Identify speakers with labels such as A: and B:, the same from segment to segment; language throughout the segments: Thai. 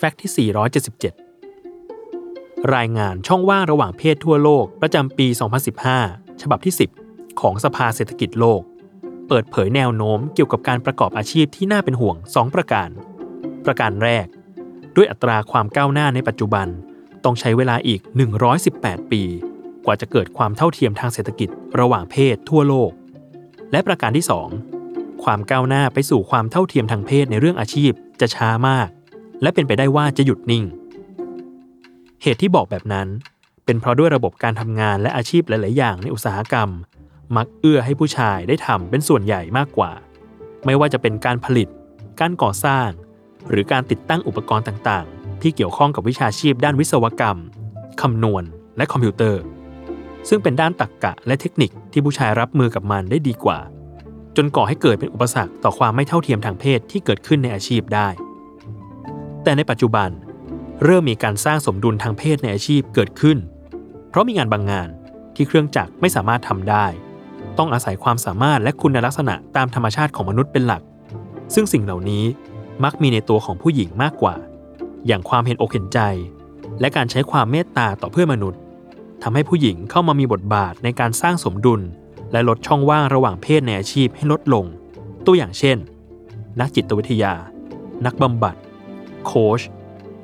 A: แฟกต์ที่ 477 รายงานช่องว่างระหว่างเพศทั่วโลกประจำปี 2015 ฉบับที่ 10 ของสภาเศรษฐกิจโลก เปิดเผยแนวโน้มเกี่ยวกับการประกอบอาชีพที่น่าเป็นห่วง 2 ประการ ประการแรก ด้วยอัตราความก้าวหน้าในปัจจุบัน ต้องใช้เวลาอีก 118 ปี กว่าจะเกิดความเท่าเทียมทางเศรษฐกิจระหว่างเพศทั่วโลก และประการที่ 2 ความก้าวหน้าไปสู่ความเท่าเทียมทางเพศในเรื่องอาชีพจะช้ามาก และเป็นไปได้ว่าจะหยุดนิ่ง เหตุที่บอกแบบนั้น เป็นเพราะด้วยระบบการทำงานและอาชีพหลาย ๆ อย่างในอุตสาหกรรม มักเอื้อให้ผู้ชายได้ทำเป็นส่วนใหญ่มากกว่า ไม่ว่าจะเป็นการผลิต การก่อสร้าง หรือการติดตั้งอุปกรณ์ต่าง ๆ ที่เกี่ยวข้องกับวิชาชีพด้านวิศวกรรมคำนวณ และคอมพิวเตอร์ ซึ่งเป็นด้านตรรกกะและเทคนิคที่ผู้ชายรับมือกับมันได้ดีกว่า จนก่อให้เกิดเป็นอุปสรรคต่อความไม่เท่าเทียมทางเพศที่เกิดขึ้นในอาชีพได้ แต่ในปัจจุบัน เริ่มมีการสร้างสมดุลทางเพศในอาชีพเกิดขึ้น เพราะมีงานบางงานที่เครื่องจักรไม่สามารถทำได้ ต้องอาศัยความสามารถและคุณลักษณะตามธรรมชาติของมนุษย์เป็นหลัก ซึ่งสิ่งเหล่านี้มักมีในตัวของผู้หญิงมากกว่า อย่างความเห็นอกเห็นใจ และการใช้ความเมตตาต่อเพื่อนมนุษย์ทำให้ผู้หญิงเข้ามามีบทบาทในการสร้างสมดุล และลดช่องว่างระหว่างเพศในอาชีพให้ลดลง ตัวอย่างเช่น นักจิตวิทยา นักบำบัด โค้ช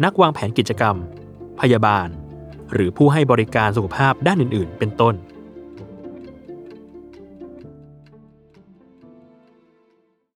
A: นักวางแผนกิจกรรม พยาบาล หรือผู้ให้บริการสุขภาพด้านอื่น ๆ เป็นต้น